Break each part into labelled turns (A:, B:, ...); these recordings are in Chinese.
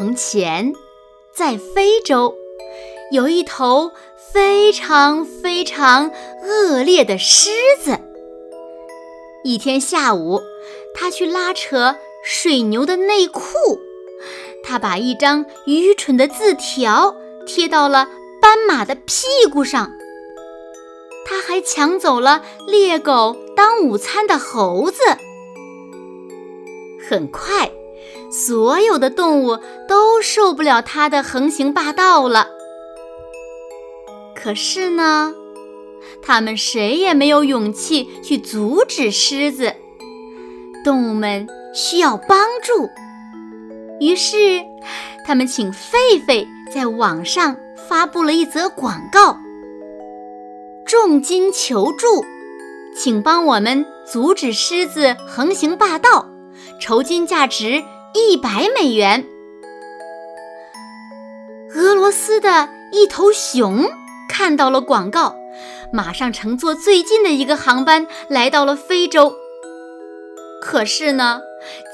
A: 从前，在非洲，有一头非常非常恶劣的狮子。一天下午，他去拉扯水牛的内裤，他把一张愚蠢的字条贴到了斑马的屁股上。他还抢走了猎狗当午餐的猴子。很快。所有的动物都受不了它的横行霸道了。可是呢，他们谁也没有勇气去阻止狮子。动物们需要帮助，于是他们请狒狒在网上发布了一则广告：重金求助，请帮我们阻止狮子横行霸道，酬金价值。一百美元。俄罗斯的一头熊看到了广告，马上乘坐最近的一个航班来到了非洲。可是呢，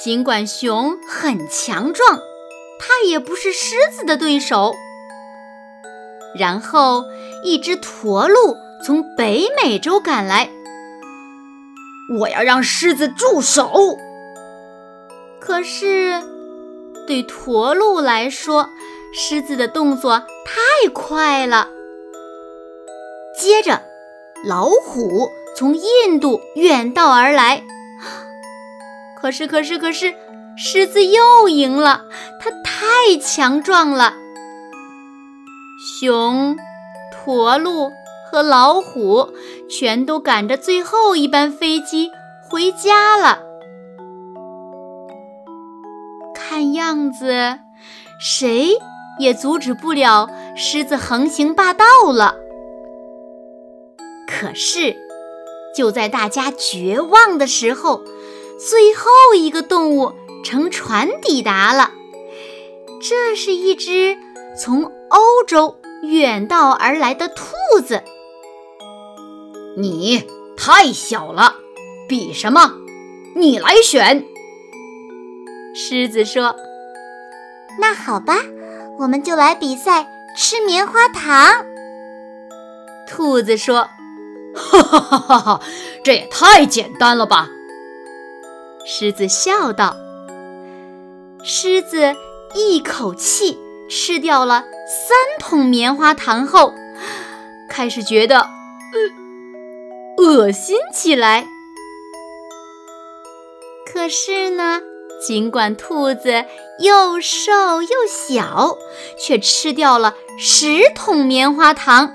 A: 尽管熊很强壮，它也不是狮子的对手。然后，一只驼鹿从北美洲赶来，
B: 我要让狮子住手。
A: 可是，对驼鹿来说，狮子的动作太快了。接着，老虎从印度远道而来。可是，可是，可是，狮子又赢了，它太强壮了。熊、驼鹿和老虎全都赶着最后一班飞机回家了。看样子，谁也阻止不了狮子横行霸道了。可是，就在大家绝望的时候，最后一个动物乘船抵达了。这是一只从欧洲远道而来的兔子。
B: 你太小了，比什么？你来选。
A: 狮子说：“
C: 那好吧，我们就来比赛吃棉花糖。”
A: 兔子说：“
B: 哈哈哈哈哈，这也太简单了吧！”
A: 狮子笑道。狮子一口气吃掉了三桶棉花糖后，开始觉得恶心起来。可是呢？尽管兔子又瘦又小，却吃掉了十桶棉花糖。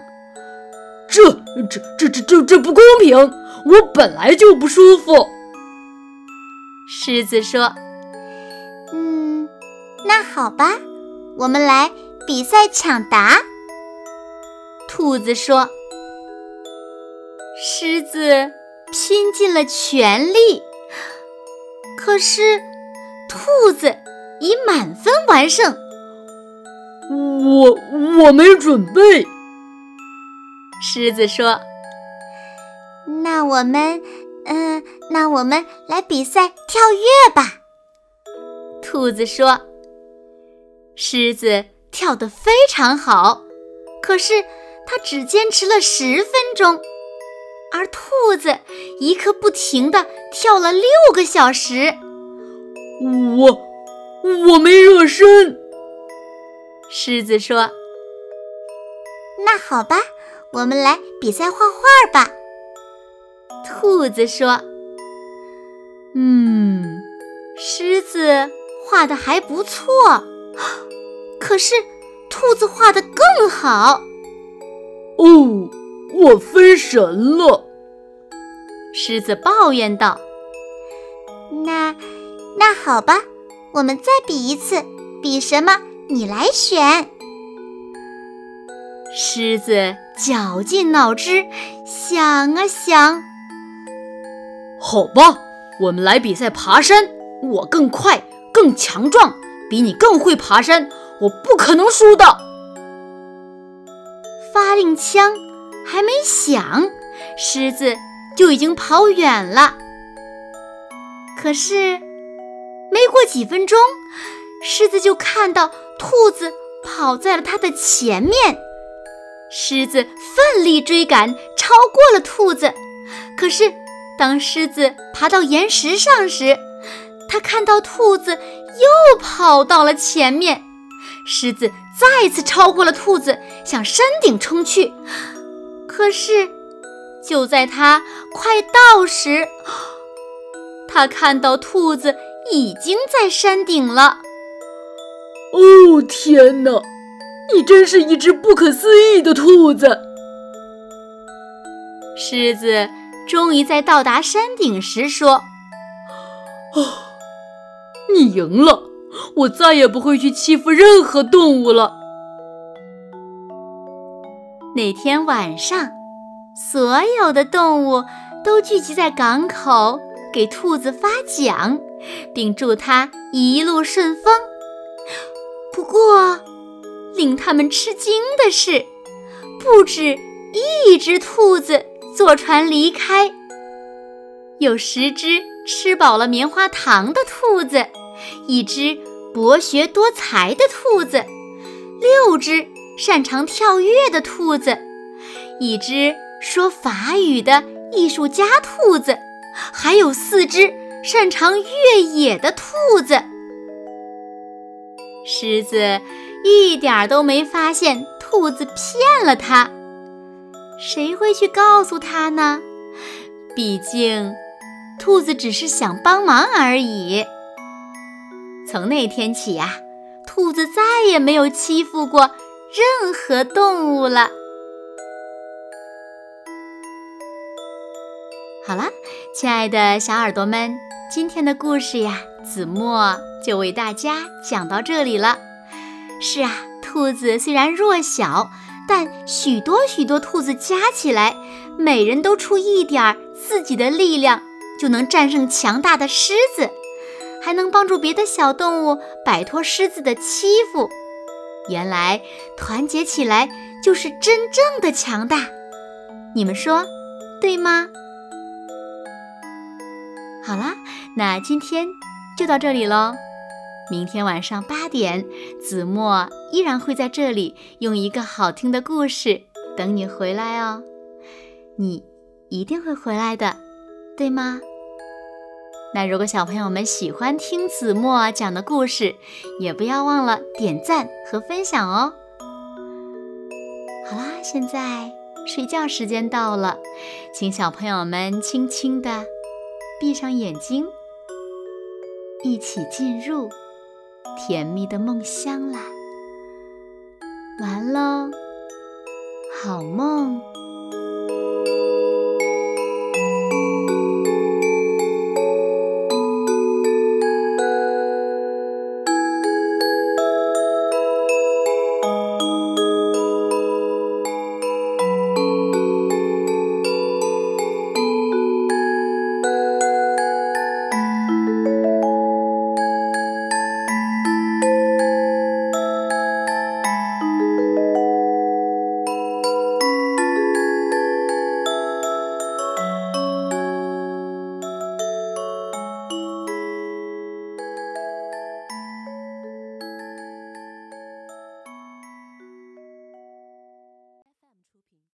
B: 这、这、这、这、这、这不公平！我本来就不舒服。
A: 狮子说：“
C: 嗯，那好吧，我们来比赛抢答。”
A: 兔子说：“狮子拼尽了全力，可是……”兔子以满分完胜。
B: 我我没准备。
A: 狮子说：“
C: 那我们，嗯，那我们来比赛跳跃吧。”
A: 兔子说：“狮子跳得非常好，可是它只坚持了十分钟，而兔子一刻不停地跳了六个小时。”
B: 我我没热身，
A: 狮子说：“
C: 那好吧，我们来比赛画画吧。”
A: 兔子说：“嗯，狮子画的还不错，可是兔子画的更好。”
B: 哦，我分神了，
A: 狮子抱怨道：“
C: 那好吧，我们再比一次，比什么？你来选。
A: 狮子绞尽脑汁想啊想，
B: 好吧，我们来比赛爬山。我更快，更强壮，比你更会爬山，我不可能输的。
A: 发令枪还没响，狮子就已经跑远了。可是没过几分钟，狮子就看到兔子跑在了它的前面。狮子奋力追赶，超过了兔子。可是当狮子爬到岩石上时，它看到兔子又跑到了前面。狮子再次超过了兔子，向山顶冲去。可是就在它快到时，他看到兔子已经在山顶了。
B: 哦，天哪！你真是一只不可思议的兔子！
A: 狮子终于在到达山顶时说：“
B: 哦，你赢了！我再也不会去欺负任何动物了。”
A: 那天晚上，所有的动物都聚集在港口，给兔子发奖，并祝他一路顺风。不过，令他们吃惊的是，不止一只兔子坐船离开，有十只吃饱了棉花糖的兔子，一只博学多才的兔子，六只擅长跳跃的兔子，一只说法语的艺术家兔子，还有四只擅长越野的兔子。狮子。一点儿都没发现兔子骗了他，谁会去告诉他呢？毕竟，兔子只是想帮忙而已。从那天起呀，兔子再也没有欺负过任何动物了。好了，亲爱的小耳朵们，今天的故事呀，子墨就为大家讲到这里了。是啊，兔子虽然弱小，但许多许多兔子加起来，每人都出一点儿自己的力量，就能战胜强大的狮子，还能帮助别的小动物摆脱狮子的欺负。原来团结起来就是真正的强大，你们说对吗？好啦，那今天就到这里喽。明天晚上八点，子墨依然会在这里用一个好听的故事等你回来哦。你一定会回来的，对吗？那如果小朋友们喜欢听子墨讲的故事，也不要忘了点赞和分享哦。好啦，现在睡觉时间到了，请小朋友们轻轻的闭上眼睛，一起进入。甜蜜的梦乡啦，完喽，好梦。